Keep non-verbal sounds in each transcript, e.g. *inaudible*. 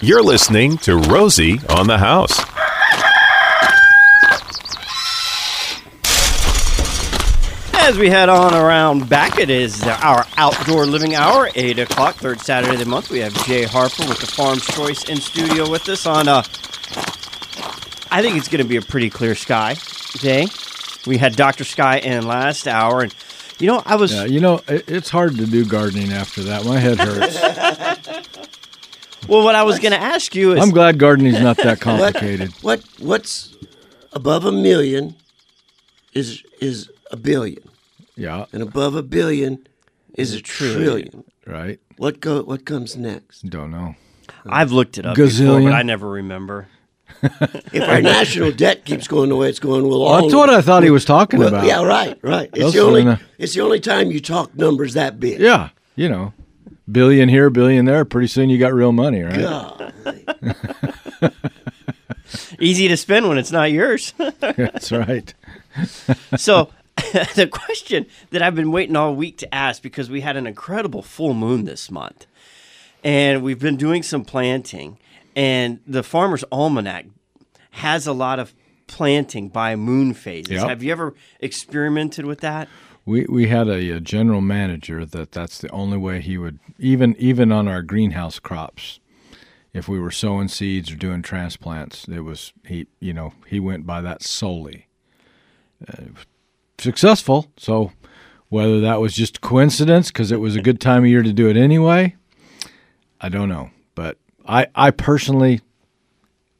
You're listening to Rosie on the House. As we head on around back, it is our outdoor living hour, 8 o'clock, third Saturday of the month. We have Jay Harper with the Farm's Choice in studio with us on, uh, I think it's going to be a pretty clear sky, Jay. We had Dr. Sky in last hour, and, you know, I was. Yeah, you know, it, it's hard to do gardening after that. My head hurts. *laughs* well, what I was going to ask you is. I'm glad gardening's not that *laughs* complicated. What what's above a million is is a billion, Yeah, and above a billion is a trillion. right. What go what comes next? Don't know. I've looked it up before, Gazillion. but I never remember. If our *laughs* national debt keeps going the way it's going, we'll all. That's what I thought he was talking well, about. Yeah, right, right. It's Those the only are the- it's the only time you talk numbers that big. Yeah, you know, billion here, billion there. Pretty soon you got real money, right? *laughs* Easy to spend when it's not yours. *laughs* That's right. so *laughs* the question that I've been waiting all week to ask because we had an incredible full moon this month, and we've been doing some planting, and the Farmer's Almanac has a lot of planting by moon phases. Yep. Have you ever experimented with that? We we had a, a general manager that that's the only way he would even even on our greenhouse crops. If we were sowing seeds or doing transplants, it was he you know he went by that solely. Uh, successful. So whether that was just coincidence because it was a good time of year to do it anyway, I don't know. But I I personally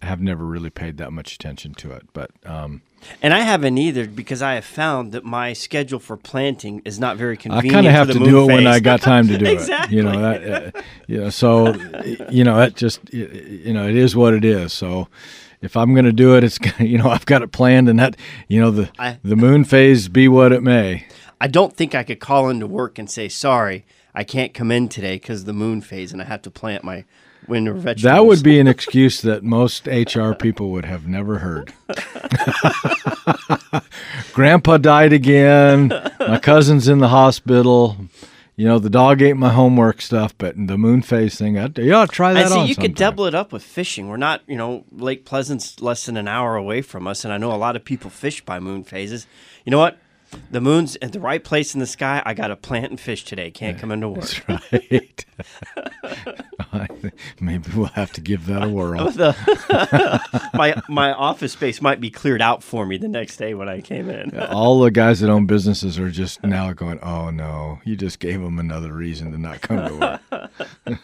have never really paid that much attention to it. But um, And I haven't either because I have found that my schedule for planting is not very convenient. I kind of have to do it when. I got time to *laughs* do Exactly. it. You know that. Uh, you know, so you know that just you know it is what it is. So if I'm going to do it, it's *laughs* you know I've got it planned, and that you know the I- the moon phase be what it may. I don't think I could call into work and say sorry. I can't come in today because the moon phase and I have to plant my winter vegetables. That would be an *laughs* excuse that most HR people would have never heard. *laughs* Grandpa died again. My cousin's in the hospital. You know, the dog ate my homework stuff, but the moon phase thing, I'd, yeah, I'll try that I see on you could double it up with fishing. We're not, you know, Lake Pleasant's less than an hour away from us, and I know a lot of people fish by moon phases. You know what? The moon's at the right place in the sky. I got to plant and fish today. Can't come into work. That's right. *laughs* Maybe we'll have to give that a whirl. *laughs* The- *laughs* my my office space might be cleared out for me the next day when I came in. All the guys that own businesses are just now going, "Oh no, you just gave them another reason to not come to work."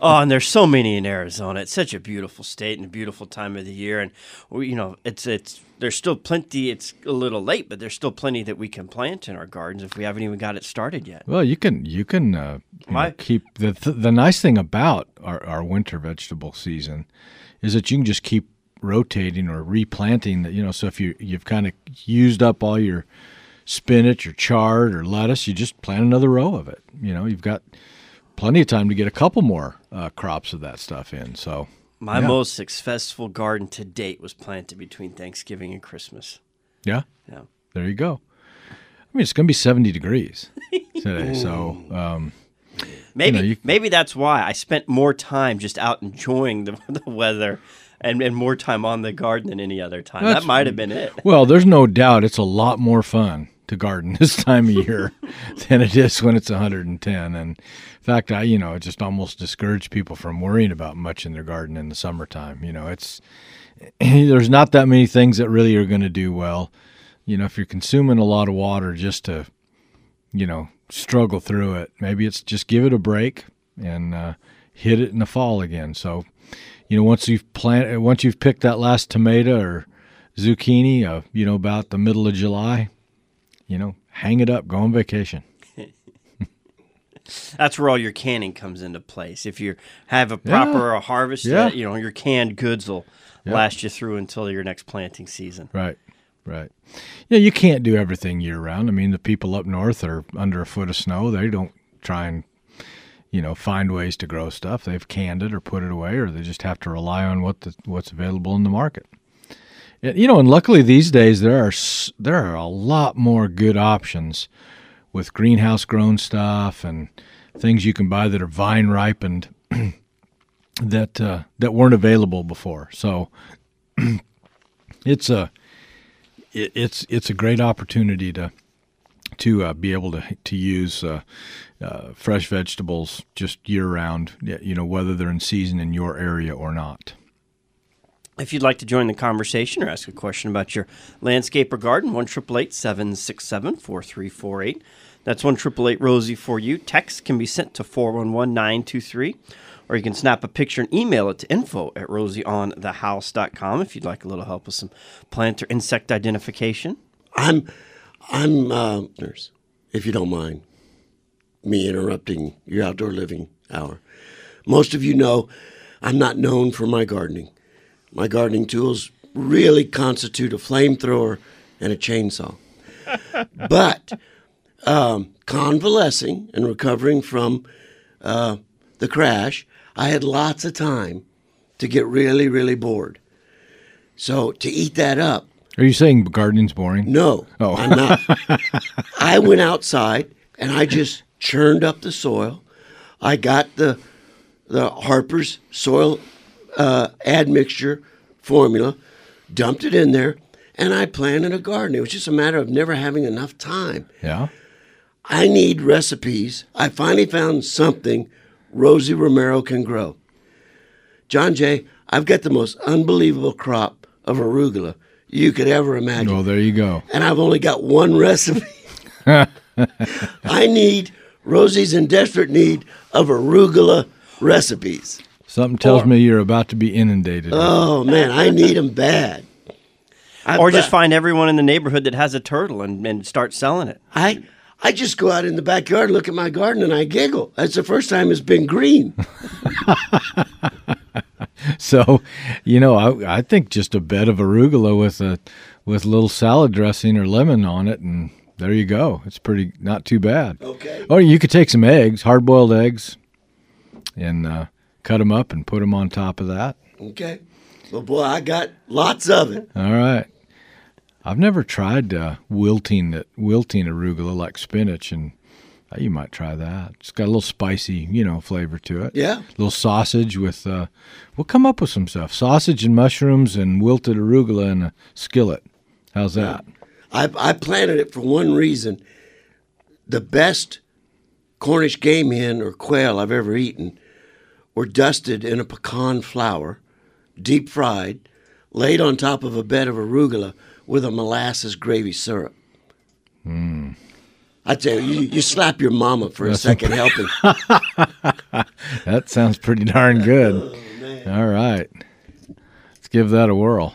Oh, and there's so many in Arizona. It's such a beautiful state and a beautiful time of the year, and you know, it's it's there's still plenty. It's a little late, but there's still plenty that we can plant in our gardens if we haven't even got it started yet. Well, you can you can uh, you know, keep the th- the nice thing about our, our winter vegetable season is that you can just keep rotating or replanting. That you know, so if you you've kind of used up all your spinach or chard or lettuce, you just plant another row of it. You know, you've got plenty of time to get a couple more uh, crops of that stuff in. So My Yeah. most successful garden to date was planted between Thanksgiving and Christmas. yeah, Yeah. there you go. I mean, it's going to be seventy degrees today, *laughs* so um, Maybe you- maybe that's why I spent more time just out enjoying the, *laughs* the weather and, and more time on the garden than any other time. That's- that might have been it. Well, there's no doubt it's a lot more fun to garden *laughs* this time of year *laughs* than it is when it's 110. And in fact, I, you know, it just almost discourage people from worrying about much in their garden in the summertime. You know, it's *clears throat* there's not that many things that really are going to do well. You know, if you're consuming a lot of water just to, you know, struggle through it, maybe it's just give it a break and uh, hit it in the fall again. So, you know, once you've planted, once you've picked that last tomato or zucchini, uh, you know, about the middle of July, you know, hang it up, go on vacation. *laughs* That's where all your canning comes into place. If you have a proper harvest, Yeah. uh, you know your canned goods will last you through until your next planting season. Right, right. Yeah, you can't do everything year round. I mean, the people up north are under a foot of snow. They don't try and, you know, find ways to grow stuff. They've canned it or put it away, or they just have to rely on what the, what's available in the market. You know, and luckily these days there are there are a lot more good options with greenhouse grown stuff and things you can buy that are vine ripened. *clears throat* that uh, that weren't available before. So *clears throat* it's a it, it's it's a great opportunity to to uh, be able to to use uh, uh, fresh vegetables just year round. You know whether they're in season in your area or not. If you'd like to join the conversation or ask a question about your landscape or garden, one triple eight seven six seven four three four eight. That's one triple eight Rosie for you. Text can be sent to four one one nine two three or you can snap a picture and email it to info at rosieonthehouse.com if you'd like a little help with some plant or insect identification. I'm, I'm, uh, if you don't mind me interrupting your outdoor living hour. Most of you know I'm not known for my gardening. My gardening tools really constitute a flamethrower and a chainsaw. *laughs* but um, convalescing and recovering from uh, the crash, I had lots of time to get really, really bored. So to eat that up, Are you saying gardening's boring? no, Oh. I'm not. *laughs* I went outside and I just churned up the soil. I got the the Harper's soil uh, admixture formula, dumped it in there, and I planted a garden. It was just a matter of never having enough time. Yeah. I need recipes. I finally found something Rosie Romero can grow. John Jay, I've got the most unbelievable crop of arugula you could ever imagine. Well, there you go. and I've only got one recipe. *laughs* I need Rosie's in desperate need of arugula recipes. Something tells me you're about to be inundated. Oh man, I need them bad. I, Or just find everyone in the neighborhood that has a turtle and, and start selling it. I I just go out in the backyard, look at my garden, and I giggle. That's the first time it's been green. *laughs* So, you know, I, I think just a bed of arugula with a with a little salad dressing or lemon on it, and there you go. It's pretty not too bad. Okay. Or you could take some eggs, hard boiled eggs, and uh, cut them up and put them on top of that. Okay. Well, boy, I got lots of it. All right. I've never tried uh, wilting it, wilting arugula like spinach, and uh, you might try that. It's got a little spicy, you know, flavor to it. Yeah. little sausage with. Uh, we'll come up with some stuff: sausage and mushrooms and wilted arugula in a skillet. How's that? I, I planted it for one reason. The best Cornish game hen or quail I've ever eaten were dusted in a pecan flour, deep fried, laid on top of a bed of arugula with a molasses gravy syrup. I tell you, you, you slap your mama for a second helping. *laughs* That sounds pretty darn good. All right, let's give that a whirl.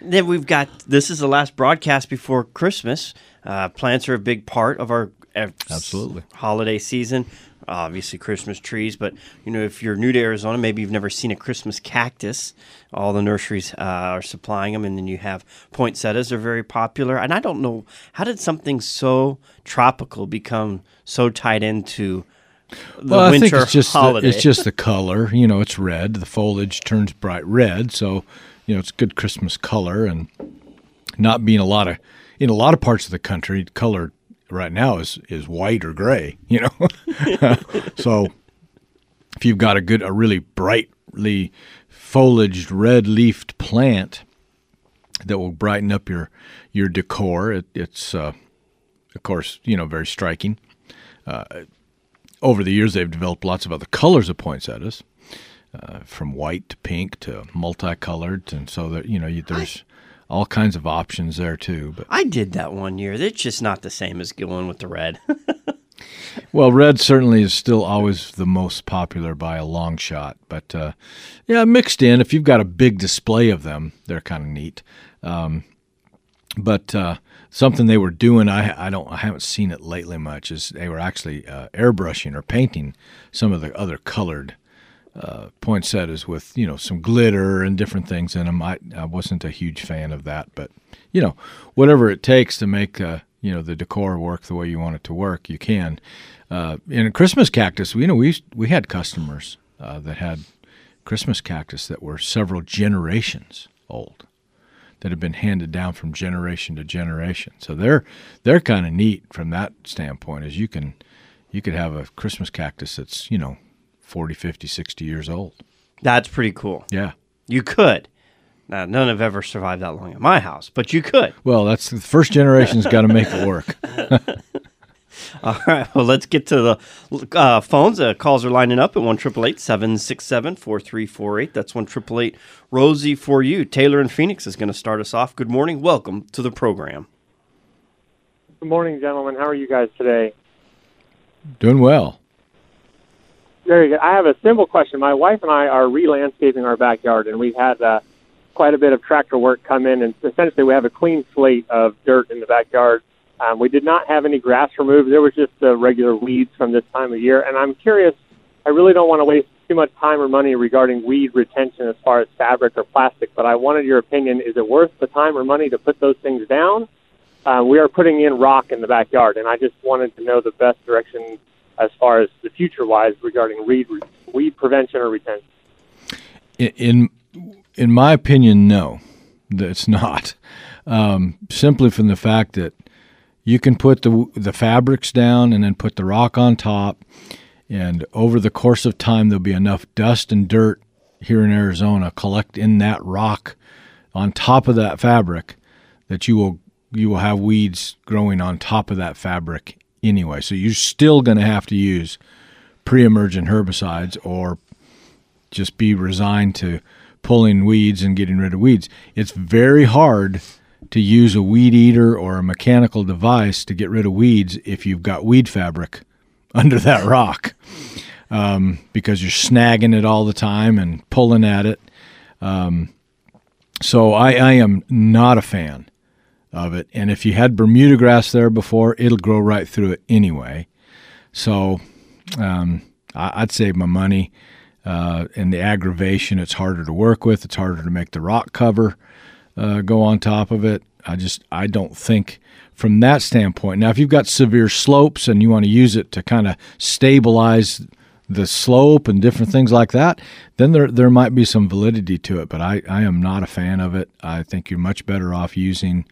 Then we've got this is the last broadcast before Christmas. Uh, plants are a big part of our uh, Absolutely. holiday season. Obviously, Christmas trees, but you know, if you're new to Arizona, maybe you've never seen a Christmas cactus. All the nurseries uh, are supplying them, and then you have poinsettias They're very popular. And I don't know how did something so tropical become so tied into the well, I winter think it's just the, it's just the color. You know, it's red. The foliage turns bright red, so you know it's good Christmas color. And not being a lot of in a lot of parts of the country, color right now is is white or gray. You know, *laughs* so if you've got a good, a really brightly foliaged, red leafed plant that will brighten up your your decor, it, it's uh, of course you know very striking over the years, they've developed lots of other colors of poinsettias, uh, from white to pink to multicolored, and so that you know you, there's all kinds of options there too. But I did that one year. It's just not the same as going with the red. *laughs* well, red certainly is still always the most popular by a long shot. But uh, yeah, mixed in. If you've got a big display of them, they're kind of neat. Um, but uh, something they were doing, I I don't I haven't seen it lately much. Is they were actually uh, airbrushing or painting some of the other colored uh, poinsettias with you know some glitter and different things in them. I I wasn't a huge fan of that, but you know whatever it takes to make uh, you know the decor work the way you want it to work, you can. Uh, in a Christmas cactus, you know we we had customers uh, that had Christmas cactus that were several generations old that have been handed down from generation to generation. So they're they're kind of neat from that standpoint. Is you can you could have a Christmas cactus that's you know 40, 50, 60 years old. That's pretty cool. Yeah. You could. Now, none have ever survived that long at my house, but you could. Well, that's the first generation's got to make it work. *laughs* All right. Well, let's get to the uh, phones. Uh, calls are lining up at one triple eight seven six seven four three four eight. That's one triple eight Rosie for you. Taylor in Phoenix is going to start us off. Good morning. Welcome to the program. Good morning, gentlemen. How are you guys today? Doing well. Very good. I have a simple question. My wife and I are re-landscaping our backyard, and we've had uh, quite a bit of tractor work come in, and essentially we have a clean slate of dirt in the backyard. Um, we did not have any grass removed. There was just uh, regular weeds from this time of year, and I'm curious. I really don't want to waste too much time or money regarding weed retention as far as fabric or plastic, but I wanted your opinion. Is it worth the time or money to put those things down? Uh, we are putting in rock in the backyard, and I just wanted to know the best direction as far as the future wise regarding weed weed prevention or retention. In in my opinion, no, it's *laughs* not. Um, simply from the fact that you can put the the fabrics down and then put the rock on top, and over the course of time, there'll be enough dust and dirt here in Arizona collect in that rock on top of that fabric that you will you will have weeds growing on top of that fabric anyway. So you're still going to have to use pre-emergent herbicides or just be resigned to pulling weeds and getting rid of weeds. It's very hard to use a weed eater or a mechanical device to get rid of weeds if you've got weed fabric *laughs* under that rock um, because you're snagging it all the time and pulling at it. Um, so I, I am not a fan of it. And if you had Bermuda grass there before, it'll grow right through it anyway. So um, I, would save my money. Uh, and the aggravation, it's harder to work with. It's harder to make the rock cover uh, go on top of it. I just I don't think from that standpoint. Now, if you've got severe slopes and you want to use it to kind of stabilize the slope and different things like that, then there there might be some validity to it. But I, I am not a fan of it. I think you're much better off using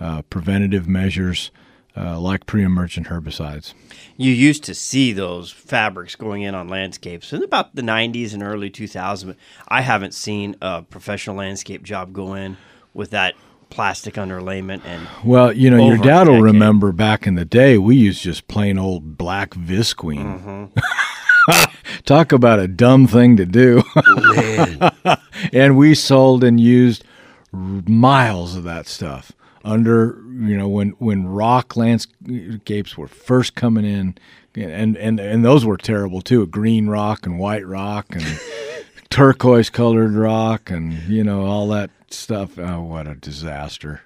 uh, preventative measures uh, like pre-emergent herbicides. You used to see those fabrics going in on landscapes in about the 90s and early 2000s. I haven't seen a professional landscape job go in with that plastic underlayment and well you know your dad will remember back in the day we used just plain old black visqueen mm-hmm. *laughs* *laughs* talk about a dumb thing to do. *laughs* And we sold and used miles of that stuff under you know when when rock landscapes were first coming in. And and and those were terrible too green rock and white rock and *laughs* turquoise colored rock and you know all that stuff. Oh what a disaster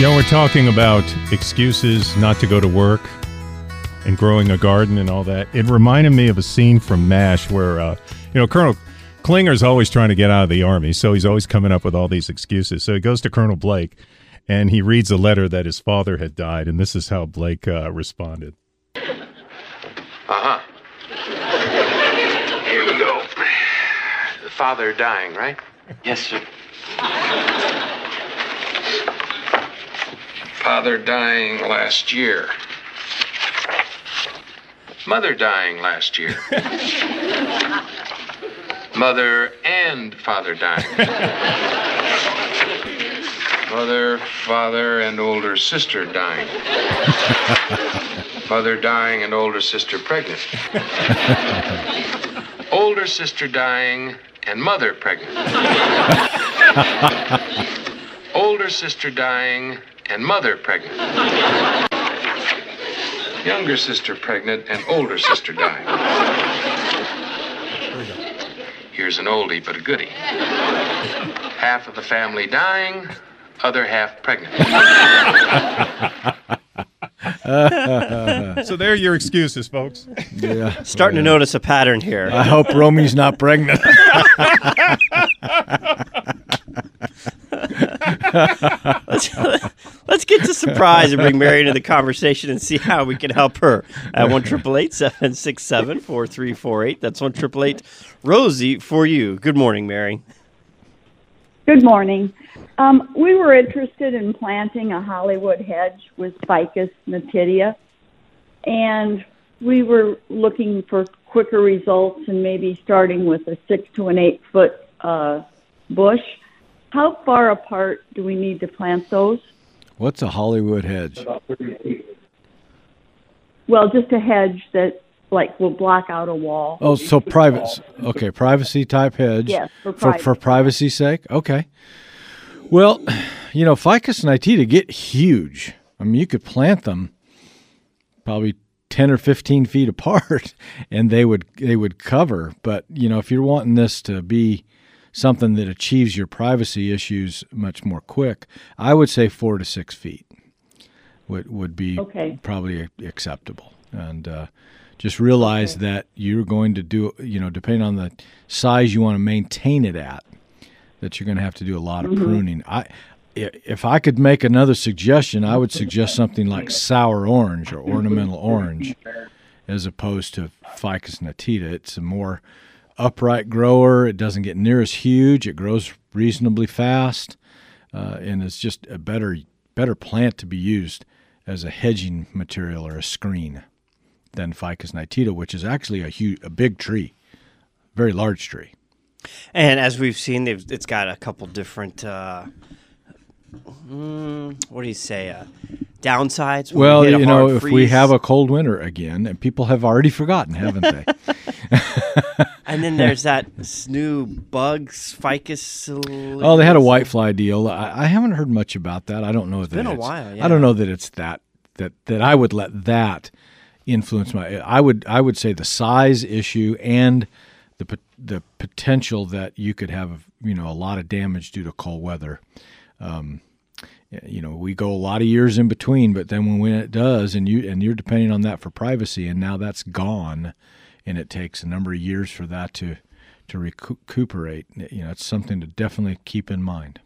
you know we're talking about excuses not to go to work and growing a garden and all that. It reminded me of a scene from MASH where, uh, you know, Colonel Klinger's always trying to get out of the army, so he's always coming up with all these excuses. So he goes to Colonel Blake and he reads a letter that his father had died, and this is how Blake uh, responded. Uh huh. Here we go. The father dying, right? Yes, sir. Father dying last year. Mother dying last year. *laughs* Mother and father dying. Mother, father, and older sister dying. *laughs* Mother dying and older sister pregnant. older sister dying and mother pregnant. *laughs* older sister dying and mother pregnant. Younger sister pregnant and older sister dying. Here's an oldie but a goodie. Half of the family dying, other half pregnant. so there are your excuses, folks. Yeah. Starting yeah. to notice a pattern here. I hope Romy's not pregnant. *laughs* let's, let's get to surprise and bring Mary into the conversation and see how we can help her at one triple eight seven six seven four three four eight. That's one triple eight Rosie for you. Good morning, Mary. Good morning. Um, we were interested in planting a Hollywood hedge with Ficus nitida, and we were looking for quicker results and maybe starting with a six to an eight foot uh, bush. How far apart do we need to plant those? What's a Hollywood hedge? Well, just a hedge that like will block out a wall. Oh, so private. Okay, privacy type hedge. Yes, for for, privacy. for privacy's sake. Okay. Well, you know, ficus and nitida get huge. I mean, you could plant them probably ten or fifteen feet *laughs* apart, and they would they would cover. But you know, if you're wanting this to be something that achieves your privacy issues much more quick, I would say four to six feet would would be Okay. probably acceptable. And uh, just realize that you're going to do, you know, depending on the size you want to maintain it at, that you're going to have to do a lot of pruning. I, i- if I could make another suggestion, I would suggest something like *laughs* sour orange or ornamental *laughs* orange, as opposed to ficus nitida. It's a more upright grower. It doesn't get near as huge. It grows reasonably fast, uh, and it's just a better better plant to be used as a hedging material or a screen than ficus nitida, which is actually a huge, a big tree, very large tree. And as we've seen, it's got a couple different. Uh, mm, what do you say? Uh, downsides. Well, we you know, if we have a cold winter again, and people have already forgotten, haven't they? *laughs* and then there's that *laughs* new bugs ficus. oh, they had a whitefly deal. I, I haven't heard much about that. I don't know that been a it's- while, I don't know that it's that that that I would let that influence my. I would I would say the size issue and the the potential that you could have you know a lot of damage due to cold weather. Um, you know, we go a lot of years in between, but then when, when it does, and you and you're depending on that for privacy, and now that's gone, and it takes a number of years for that to to recuperate. You know, it's something to definitely keep in mind.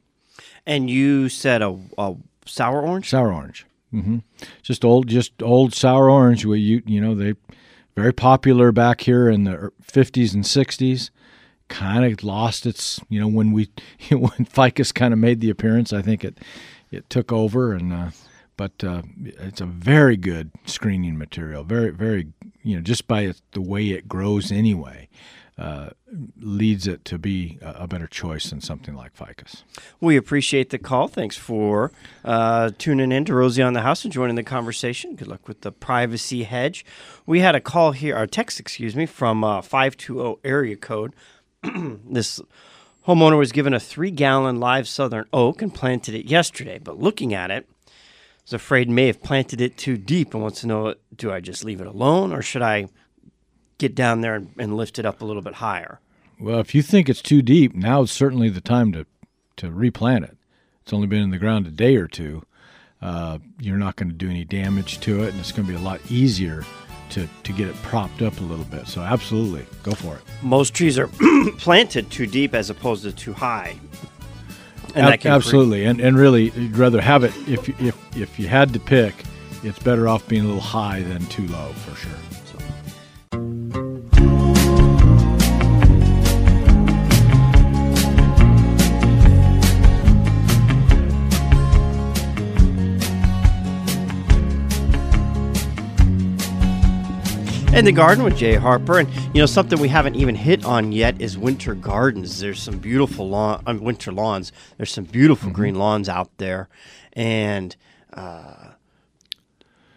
And you said a, a sour orange. Sour orange, hmm just old, just old sour orange. where you you know they very popular back here in the fifties and sixties. Kind of lost its you know when we *laughs* when ficus kind of made the appearance. I think it it took over and. Uh, but uh, it's a very good screening material. Very, very, you know, just by it, the way it grows anyway, uh, leads it to be a, a better choice than something like ficus. We appreciate the call. Thanks for uh, tuning in to Rosie on the House and joining the conversation. Good luck with the privacy hedge. We had a call here, or text, excuse me, from uh, 520 area code. *clears throat* this homeowner was given a three gallon live southern oak and planted it yesterday, but looking at it, was afraid may have planted it too deep and wants to know do I just leave it alone or should I get down there and, and lift it up a little bit higher? Well, if you think it's too deep, now is certainly the time to to replant it. It's only been in the ground a day or two. Uh, you're not going to do any damage to it, and it's going to be a lot easier to to get it propped up a little bit. So, absolutely, go for it. Most trees are *clears throat* planted too deep as opposed to too high. And Ab- absolutely, and and really, you'd rather have it if if if you had to pick, it's better off being a little high than too low for sure. In the garden with Jay Harper, and you know something we haven't even hit on yet is winter gardens. There's some beautiful lawn, um, winter lawns. There's some beautiful green lawns out there, and uh,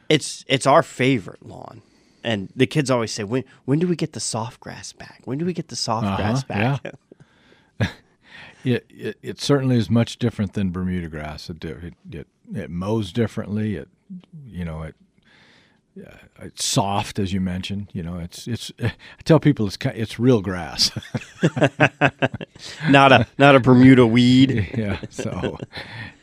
it's it's our favorite lawn. And the kids always say, "When when do we get the soft grass back? When do we get the soft grass Uh-huh, back?" yeah. *laughs* *laughs* It, it it certainly is much different than Bermuda grass. It it it, it mows differently. It you know it. It's soft, as you mentioned. You know, it's it's. I tell people it's it's real grass. *laughs* not a not a Bermuda weed. *laughs* yeah. So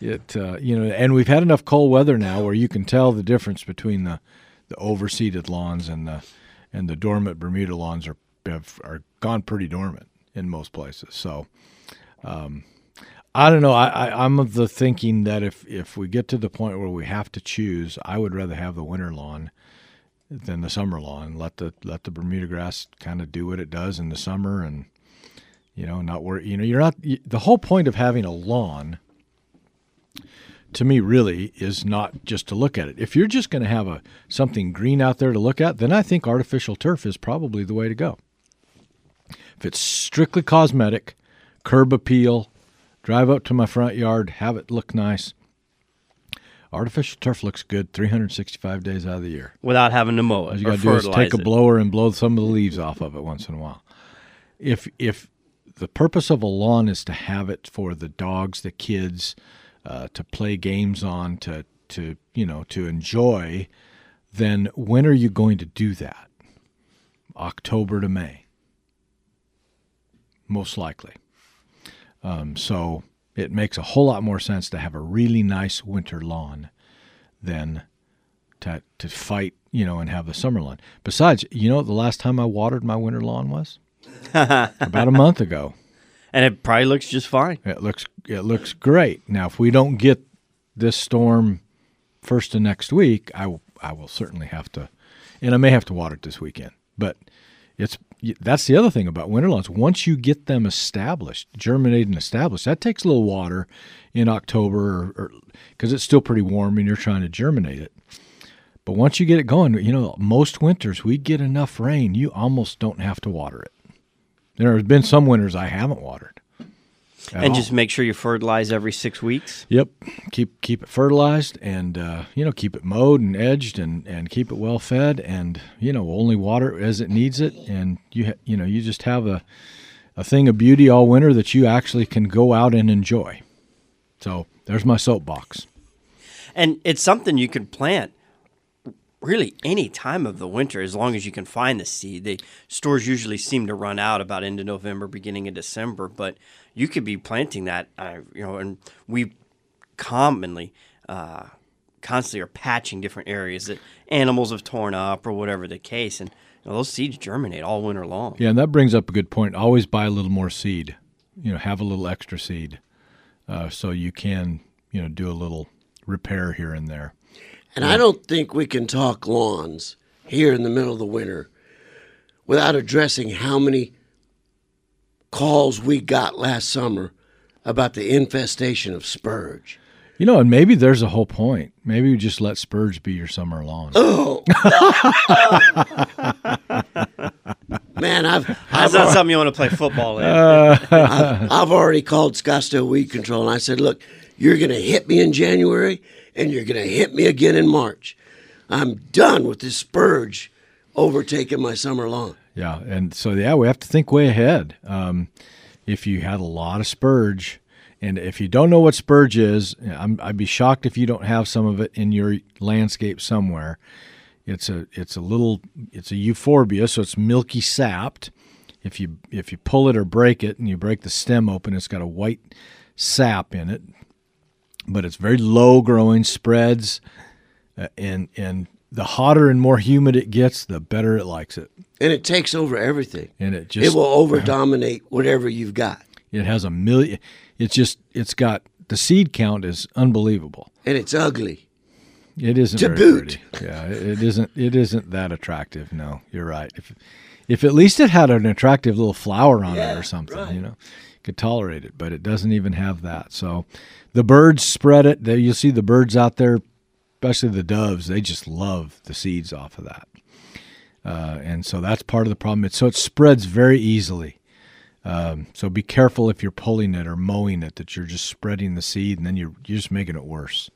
it uh, you know, and we've had enough cold weather now where you can tell the difference between the the overseeded lawns and the and the dormant Bermuda lawns are have, are gone pretty dormant in most places. So um, I don't know. I, I I'm of the thinking that if if we get to the point where we have to choose, I would rather have the winter lawn than the summer lawn. Let the let the Bermuda grass kind of do what it does in the summer and You know, not worry. You know, you're not. The whole point of having a lawn, to me, really is not just to look at it. If you're just going to have a something green out there to look at, then I think artificial turf is probably the way to go. If it's strictly cosmetic, curb appeal, drive up to my front yard, have it look nice. Artificial turf looks good 365 days out of the year. without having to mow All you got to do is take a blower and blow some of the leaves off of it once in a while. If if the purpose of a lawn is to have it for the dogs, the kids, uh, to play games on, to to you know to enjoy, then when are you going to do that? October to May, most likely. Um, so it makes a whole lot more sense to have a really nice winter lawn than to to fight, you know, and have the summer lawn. Besides, you know, the last time I watered my winter lawn was *laughs* about a month ago. and it probably looks just fine. It looks it looks great. Now, if we don't get this storm first of next week, I will I will certainly have to, and I may have to water it this weekend. But it's that's the other thing about winter lawns. Once you get them established, germinated and established, that takes a little water in October, because it's still pretty warm and you're trying to germinate it. But once you get it going, you know, most winters we get enough rain, you almost don't have to water it. There have been some winters I haven't watered. And all. just make sure you fertilize every six weeks. Yep, keep keep it fertilized and uh, you know keep it mowed and edged and, and keep it well fed and you know only water as it needs it and you ha- you know you just have a a thing of beauty all winter that you actually can go out and enjoy. So there's my soapbox. And it's something you can plant really any time of the winter as long as you can find the seed. The stores usually seem to run out about end of November, beginning of December, but you could be planting that, uh, you know, and we commonly, uh, constantly are patching different areas that animals have torn up or whatever the case. And you know, those seeds germinate all winter long. Yeah, and that brings up a good point. Always buy a little more seed. You know, have a little extra seed, uh, so you can you know do a little repair here and there. And I don't think we can talk lawns here in the middle of the winter without addressing how many calls we got last summer about the infestation of spurge. You know, and maybe there's a whole point. Maybe you just let spurge be your summer lawn. Oh, *laughs* man, I've That's I've, not al- something you want to play football in. I've, I've already called Scottsdale Weed Control and I said, look, you're going to hit me in January and you're going to hit me again in March. I'm done with this spurge overtaking my summer lawn. Yeah, and so yeah, we have to think way ahead. Um, if you had a lot of spurge, and if you don't know what spurge is, I'm, I'd be shocked if you don't have some of it in your landscape somewhere. It's a it's a little it's a euphorbia, so it's milky sapped. If you if you pull it or break it and you break the stem open, it's got a white sap in it, but it's very low growing, spreads, uh, and and the hotter and more humid it gets, the better it likes it, And it takes over everything. and it just it will over dominate whatever you've got. It has a million. It's just it's got the seed count is unbelievable. And it's ugly. It isn't To boot. pretty. Yeah, it, it isn't. It isn't that attractive. No, you're right. If if at least it had an attractive little flower on it or something, you know, could tolerate it. But it doesn't even have that. So the birds spread it. There you'll see the birds out there, especially the doves. They just love the seeds off of that. Uh, and so that's part of the problem. It's so it spreads very easily. Um, so be careful if you're pulling it or mowing it that you're just spreading the seed and then you're you're just making it worse.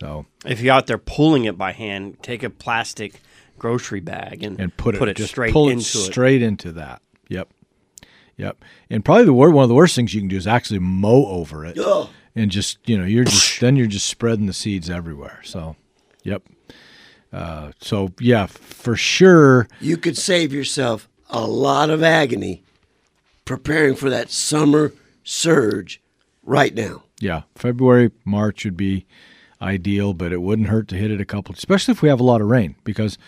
So If you're out there pulling it by hand, take a plastic grocery bag and, and put it, put it just straight pull into it straight into that. Yep, yep. And probably the wor- one of the worst things you can do is actually mow over it Ugh. And just you know you're just *laughs* then you're just spreading the seeds everywhere. So, yep. Uh, so yeah, for sure. You could save yourself a lot of agony preparing for that summer surge right now. Yeah, February, March would be ideal, but it wouldn't hurt to hit it a couple, especially if we have a lot of rain. Because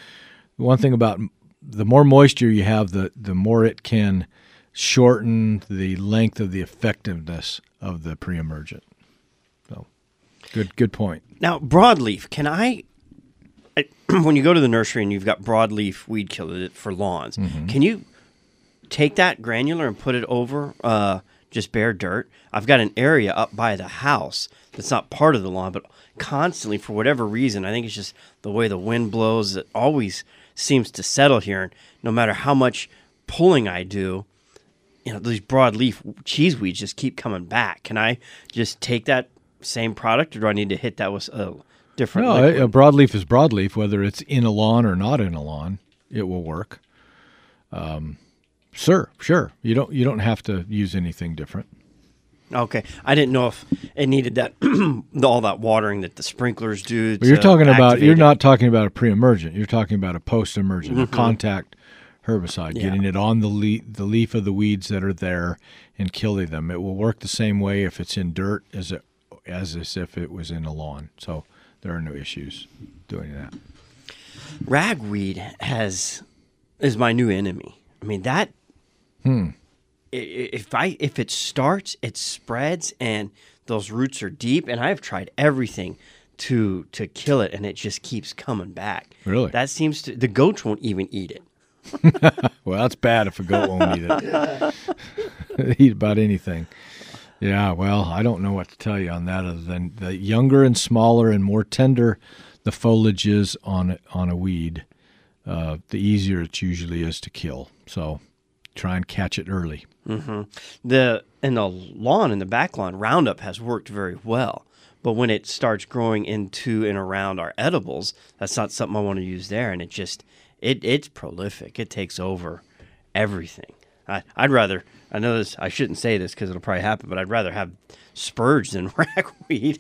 one thing about the more moisture you have, the the more it can shorten the length of the effectiveness of the pre-emergent. Good good point. Now, broadleaf, can I, I *clears throat* when you go to the nursery and you've got broadleaf weed killer for lawns, Mm-hmm. can you take that granular and put it over uh, just bare dirt. I've got an area up by the house that's not part of the lawn, but constantly for whatever reason, I think it's just the way the wind blows. It always seems to settle here, and no matter how much pulling I do, you know these broadleaf cheese weeds just keep coming back. Can I just take that same product, or do I need to hit that with a different? No, liquid? a broadleaf is broadleaf, whether it's in a lawn or not in a lawn, it will work. Um, sure, sure. You don't you don't have to use anything different. Okay, I didn't know if it needed that *clears throat* all that watering that the sprinklers do. But you're talking about you're it. not talking about a pre-emergent. You're talking about a post-emergent, a contact herbicide, Yeah. getting it on the leaf, the leaf of the weeds that are there and killing them. It will work the same way if it's in dirt as it as as if it was in a lawn. So there are no issues doing that. ragweed has is my new enemy. I mean that. Hmm. If I if it starts, it spreads, and those roots are deep. And I've tried everything to to kill it, and it just keeps coming back. Really? That seems to the goats won't even eat it. *laughs* Well, that's bad if a goat won't eat it. *laughs* eat about anything. Yeah, well, I don't know what to tell you on that other than the younger and smaller and more tender the foliage is on on a weed, uh, the easier it usually is to kill. So try and catch it early. the in the lawn in the back lawn roundup has worked very well. But when it starts growing into and around our edibles that's not something i want to use there. And it just it it's prolific. It takes over everything. I, i'd rather i know this i shouldn't say this because it'll probably happen but i'd rather have spurge than *laughs* ragweed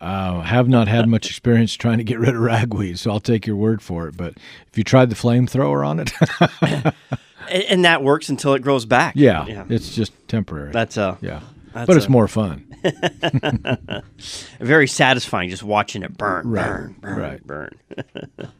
Uh, have not had much experience trying to get rid of ragweed, so I'll take your word for it. But if you tried the flamethrower on it, *laughs* and, and that works until it grows back yeah, yeah it's just temporary. that's uh yeah, that's but it's a- more fun. *laughs* very satisfying just watching it burn, Right, burn, burn, right. burn. *laughs*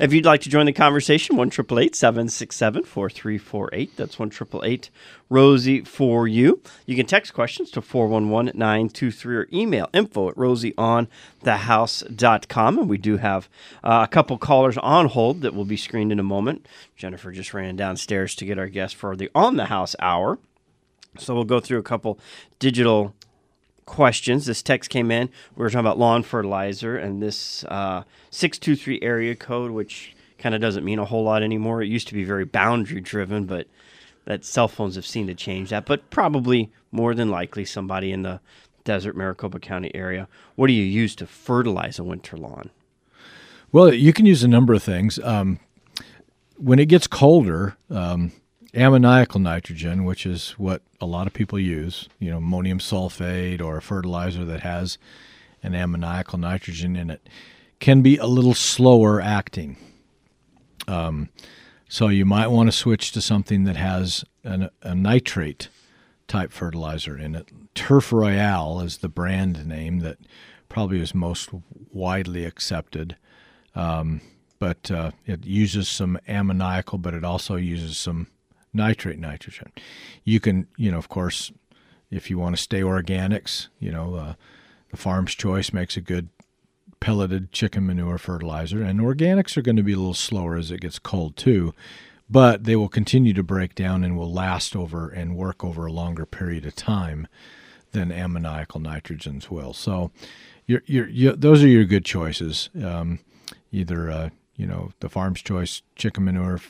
if you'd like to join the conversation, one triple eight seven six seven four three four eight. That's one triple eight Rosie for you. You can text questions to 411-923 or email info at rosieonthehouse.com. And we do have uh, a couple callers on hold that will be screened in a moment. Jennifer just ran downstairs to get our guest for the On the House hour. So we'll go through a couple digital questions. This text came in. We were talking about lawn fertilizer and this uh, 623 area code, which kind of doesn't mean a whole lot anymore. It used to be very boundary driven, but that cell phones have seen to change that. But probably more than likely somebody in the desert Maricopa County area. What do you use to fertilize a winter lawn? Well, you can use a number of things. Um, when it gets colder, um, ammoniacal nitrogen, which is what a lot of people use, you know, ammonium sulfate or a fertilizer that has an ammoniacal nitrogen in it, can be a little slower acting. Um, so you might want to switch to something that has an, a nitrate type fertilizer in it. Turf Royale is the brand name that probably is most widely accepted. Um, but uh, it uses some ammoniacal, but it also uses some nitrate nitrogen. You can, you know, of course, if you want to stay organics, you know, uh, the Farm's Choice makes a good pelleted chicken manure fertilizer, and organics are going to be a little slower as it gets cold too, but they will continue to break down and will last over and work over a longer period of time than ammoniacal nitrogens will. So, you're, you're, you those are your good choices. Um, either uh, you know the Farm's Choice chicken manure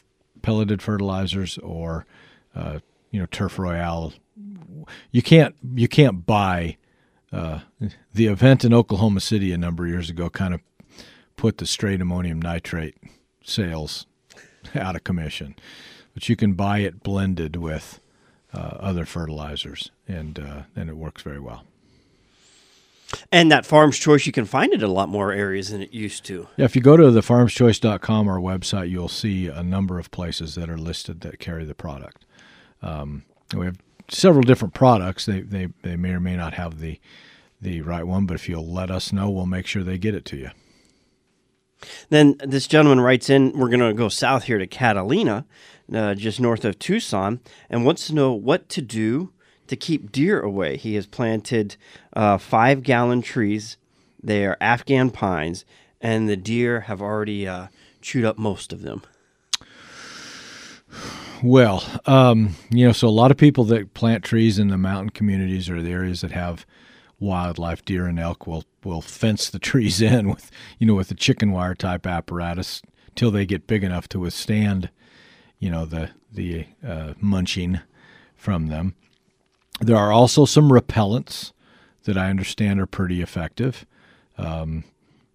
pelleted fertilizers or uh, you know Turf Royale. You can't you can't buy uh, the event in Oklahoma City a number of years ago. Kind of put the straight ammonium nitrate sales out of commission, but you can buy it blended with uh, other fertilizers, and uh, and it works very well. And that Farm's Choice, you can find it in a lot more areas than it used to. Yeah, if you go to thefarmschoice.com, our website, you'll see a number of places that are listed that carry the product. Um, we have several different products. They, they they may or may not have the the right one, but if you'll let us know, we'll make sure they get it to you. Then this gentleman writes in, we're going to go south here to Catalina, uh, just north of Tucson, and wants to know what to do to keep deer away. He has planted uh, five gallon trees. They are Afghan pines, and the deer have already uh, chewed up most of them. Well, um, you know, so a lot of people that plant trees in the mountain communities or the areas that have wildlife, deer and elk, will will fence the *laughs* trees in with, you know, with a chicken wire type apparatus till they get big enough to withstand, you know, the the uh, munching from them. There are also some repellents that I understand are pretty effective. Um,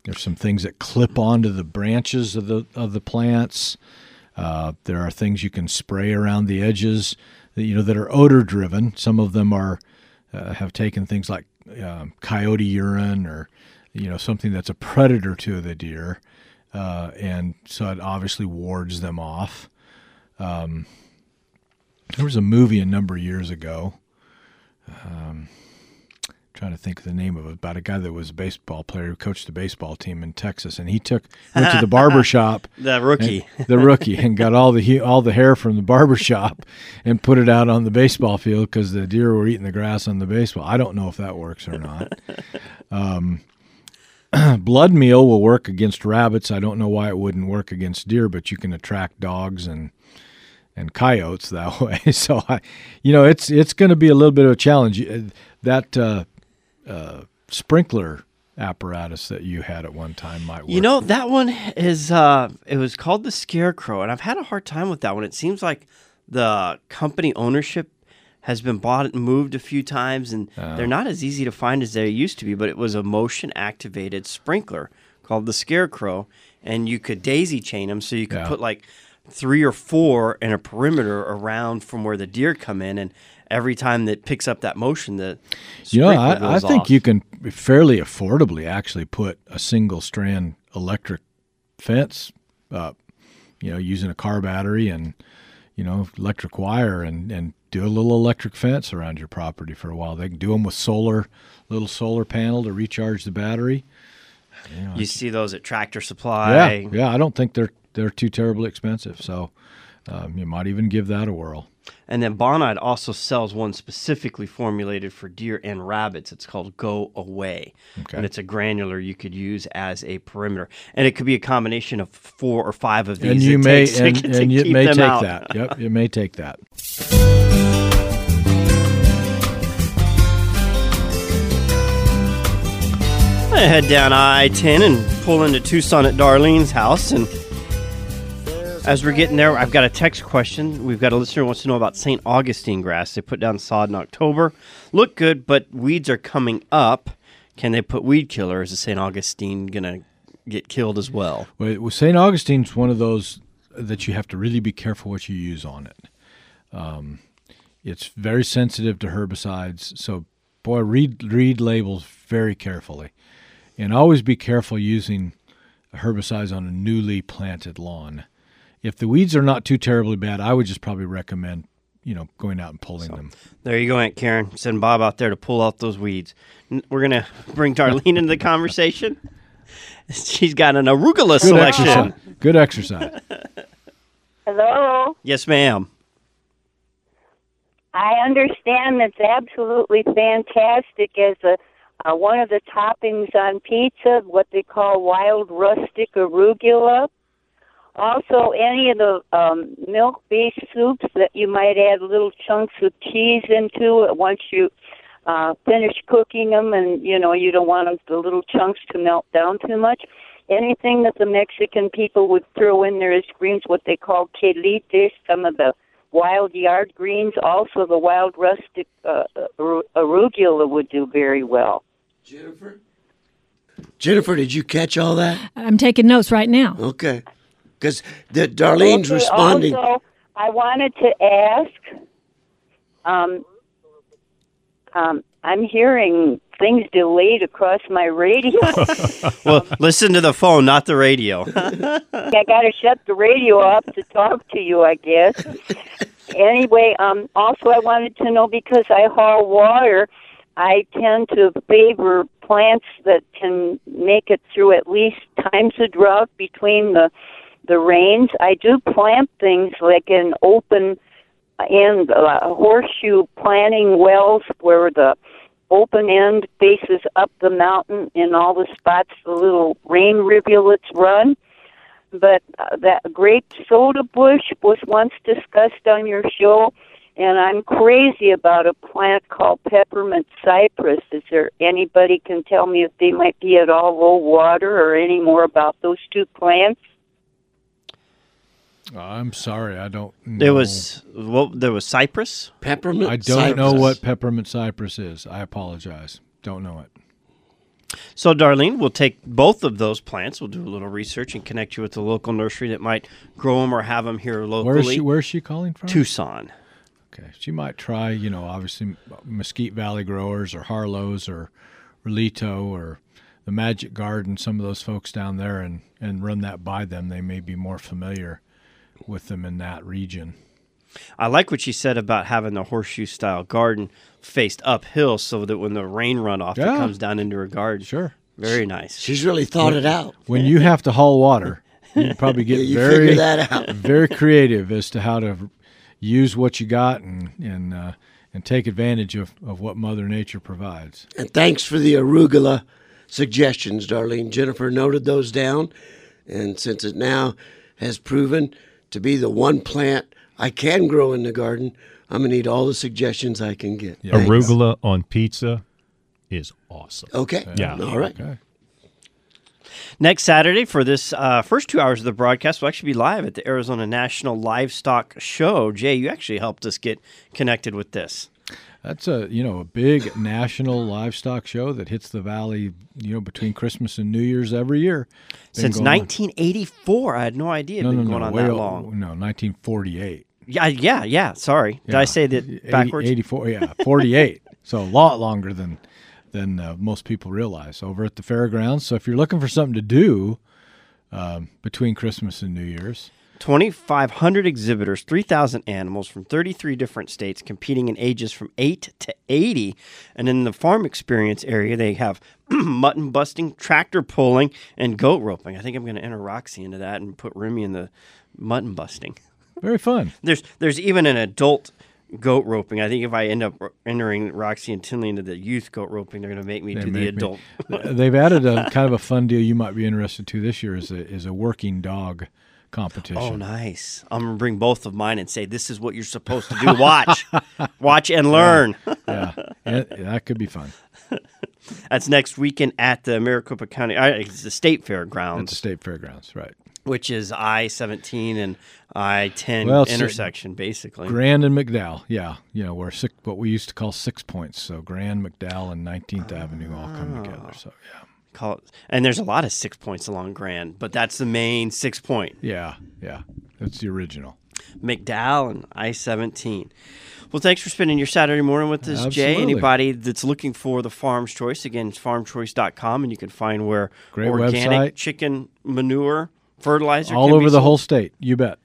there's some things that clip onto the branches of the of the plants. Uh, there are things you can spray around the edges, that, you know, that are odor driven. Some of them are uh, have taken things like um, coyote urine or you know something that's a predator to the deer, uh, and so it obviously wards them off. Um, there was a movie a number of years ago. Um, trying to think of the name of it about a guy that was a baseball player who coached the baseball team in Texas, and he took went to the *laughs* barber shop, The rookie. and- the rookie, and got all the all the hair from the barber shop and put it out on the baseball field because the deer were eating the grass on the baseball. I don't know if that works or not. *laughs* Um, *clears throat* blood meal will work against rabbits. I don't know why it wouldn't work against deer, but you can attract dogs and and coyotes that *laughs* way. So I, you know, it's it's going to be a little bit of a challenge. Uh, That uh, uh, sprinkler apparatus that you had at one time might work. You know that one is uh it was called the Scarecrow and I've had a hard time with that one. It seems like the company ownership has been bought and moved a few times and Oh. they're not as easy to find as they used to be, but it was a motion activated sprinkler called the Scarecrow and you could daisy chain them so you could Yeah. put like three or four in a perimeter around from where the deer come in and every time that picks up that motion the you know, I, I think off. you can fairly affordably actually put a single strand electric fence up. You know, using a car battery and you know electric wire and and do a little electric fence around your property for a while. They can do them with solar, little solar panel to recharge the battery. you see those at Tractor Supply. Yeah, Supply. yeah. I don't think they're they're too terribly expensive. So um, you might even give that a whirl. And then Bonide also sells one specifically formulated for deer and rabbits. It's called Go Away. Okay. And it's a granular you could use as a perimeter. And it could be a combination of four or five of these. *laughs* and you may takes and, and it keep may take out. that. Yep, it may take that. *laughs* I head down I 10 and pull into Tucson at Darlene's house. And as we're getting there, I've got a text question. We've got a listener who wants to know about St. Augustine grass. They put down sod in October. Look good, but weeds are coming up. Can they put weed killer? Is the St. Augustine going to get killed as well? Well, well, St. Augustine's one of those that you have to really be careful what you use on it. Um, it's very sensitive to herbicides, so boy, read read labels very carefully, and always be careful using herbicides on a newly planted lawn. If the weeds are not too terribly bad, I would just probably recommend you know going out and pulling them. There you go, Aunt Karen. Send Bob out there to pull out those weeds. We're going to bring Darlene into the conversation. *laughs* She's got an arugula Good selection. exercise. Good exercise. Hello. Yes, ma'am. I understand that's absolutely fantastic as a uh, one of the toppings on pizza, what they call wild rustic arugula. Also, any of the um, milk-based soups that you might add little chunks of cheese into it once you uh, finish cooking them, and you know you don't want 'em- the little chunks to melt down too much. Anything that the Mexican people would throw in there as greens, what they call quelites, some of the wild yard greens, also the wild rustic uh, arugula would do very well. Jennifer? Jennifer, did you catch all that? I'm taking notes right now. Okay. Because the Darlene's Okay, responding. Also, I wanted to ask. Um, um, I'm hearing things delayed across my radio. *laughs* *laughs* Well, listen to the phone, not the radio. *laughs* I got to shut the radio off to talk to you, I guess. anyway, um, also I wanted to know because I haul water, I tend to favor plants that can make it through at least times of drought between the the rains. I do plant things like an open end uh, horseshoe planting wells where the open end faces up the mountain in all the spots the little rain rivulets run. but uh, that grape soda bush was once discussed on your show, and I'm crazy about a plant called peppermint cypress. Is there anybody can tell me if they might be at all low water or any more about those two plants? I'm sorry, I don't. Know. There was well, there was cypress. Peppermint. I don't know what peppermint cypress is. I apologize. Don't know it. So, Darlene, we'll take both of those plants. We'll do a little research and connect you with the local nursery that might grow them or have them here locally. Where's she? Where's she calling from? Tucson. Okay, she might try. You know, obviously Mesquite Valley Growers or Harlow's or Rillito or the Magic Garden. Some of those folks down there, and and run that by them. They may be more familiar with them in that region. I like what you said about having the horseshoe style garden faced uphill so that when the rain runoff Yeah. it comes down into her garden. Sure. Very nice. She's really thought it out. When you have to haul water, *laughs* you probably get you very that out. *laughs* very creative as to how to use what you got and and uh, and take advantage of, of what Mother Nature provides. And thanks for the arugula suggestions, Darlene. Jennifer noted those down. And since it now has proven to be the one plant I can grow in the garden, I'm going to need all the suggestions I can get. Thanks. Arugula on pizza is awesome. Okay. Yeah. All right. Okay. Next Saturday for this uh, first two hours of the broadcast, we'll actually be live at the Arizona National Livestock Show. Jay, you actually helped us get connected with this. That's a you know a big national livestock show that hits the valley you know between Christmas and New Year's every year. Been Since going on- 1984, I had no idea it'd no, been no, going no, on that long. No, 1948. Yeah, yeah, yeah. Sorry, did I say that 80 backwards? 84, yeah, 48. *laughs* so a lot longer than than uh, most people realize over at the fairgrounds. So if you're looking for something to do um, between Christmas and New Year's, 2,500 exhibitors, 3,000 animals from 33 different states competing in ages from 8 to 80. And in the farm experience area, they have *clears throat* mutton busting, tractor pulling, and goat roping. I think I'm going to enter Roxy into that and put Remy in the mutton busting. very fun. There's there's even an adult goat roping. I think if I end up entering Roxy and Tinley into the youth goat roping, they're going to make me They do the adult. They've added a kind of a fun deal you might be interested to this year is a is a working dog competition. Oh, nice. I'm going to bring both of mine and say, this is what you're supposed to do. Watch. *laughs* Watch and learn. *laughs* Yeah, Yeah, that could be fun. *laughs* That's next weekend at the Maricopa County, uh, it's the State At Fairgrounds, the state fairgrounds, right? which is I 17 and I 10 Well, intersection, basically. Grand and McDowell, yeah, you know, where six, what we used to call six points. So Grand, McDowell, and 19th Avenue all come Oh. together. So yeah, Call it, and there's a lot of six points along Grand, but that's the main six point. yeah, yeah. That's the original. McDowell and I 17. Well, thanks for spending your Saturday morning with us, Jay. Anybody that's looking for the Farm's Choice, again, it's farmchoice.com, and you can find where Great organic website. chicken manure, fertilizer all over the sold. whole state. You bet.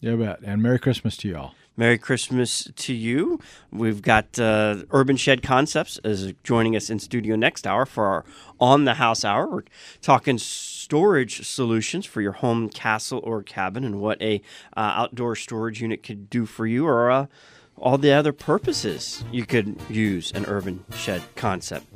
You bet. And Merry Christmas to y'all. Merry Christmas to you. We've got uh, Urban Shed Concepts is joining us in studio next hour for our On the House Hour. We're talking storage solutions for your home, castle, or cabin, and what a uh, outdoor storage unit could do for you, or uh, all the other purposes you could use an Urban Shed Concept.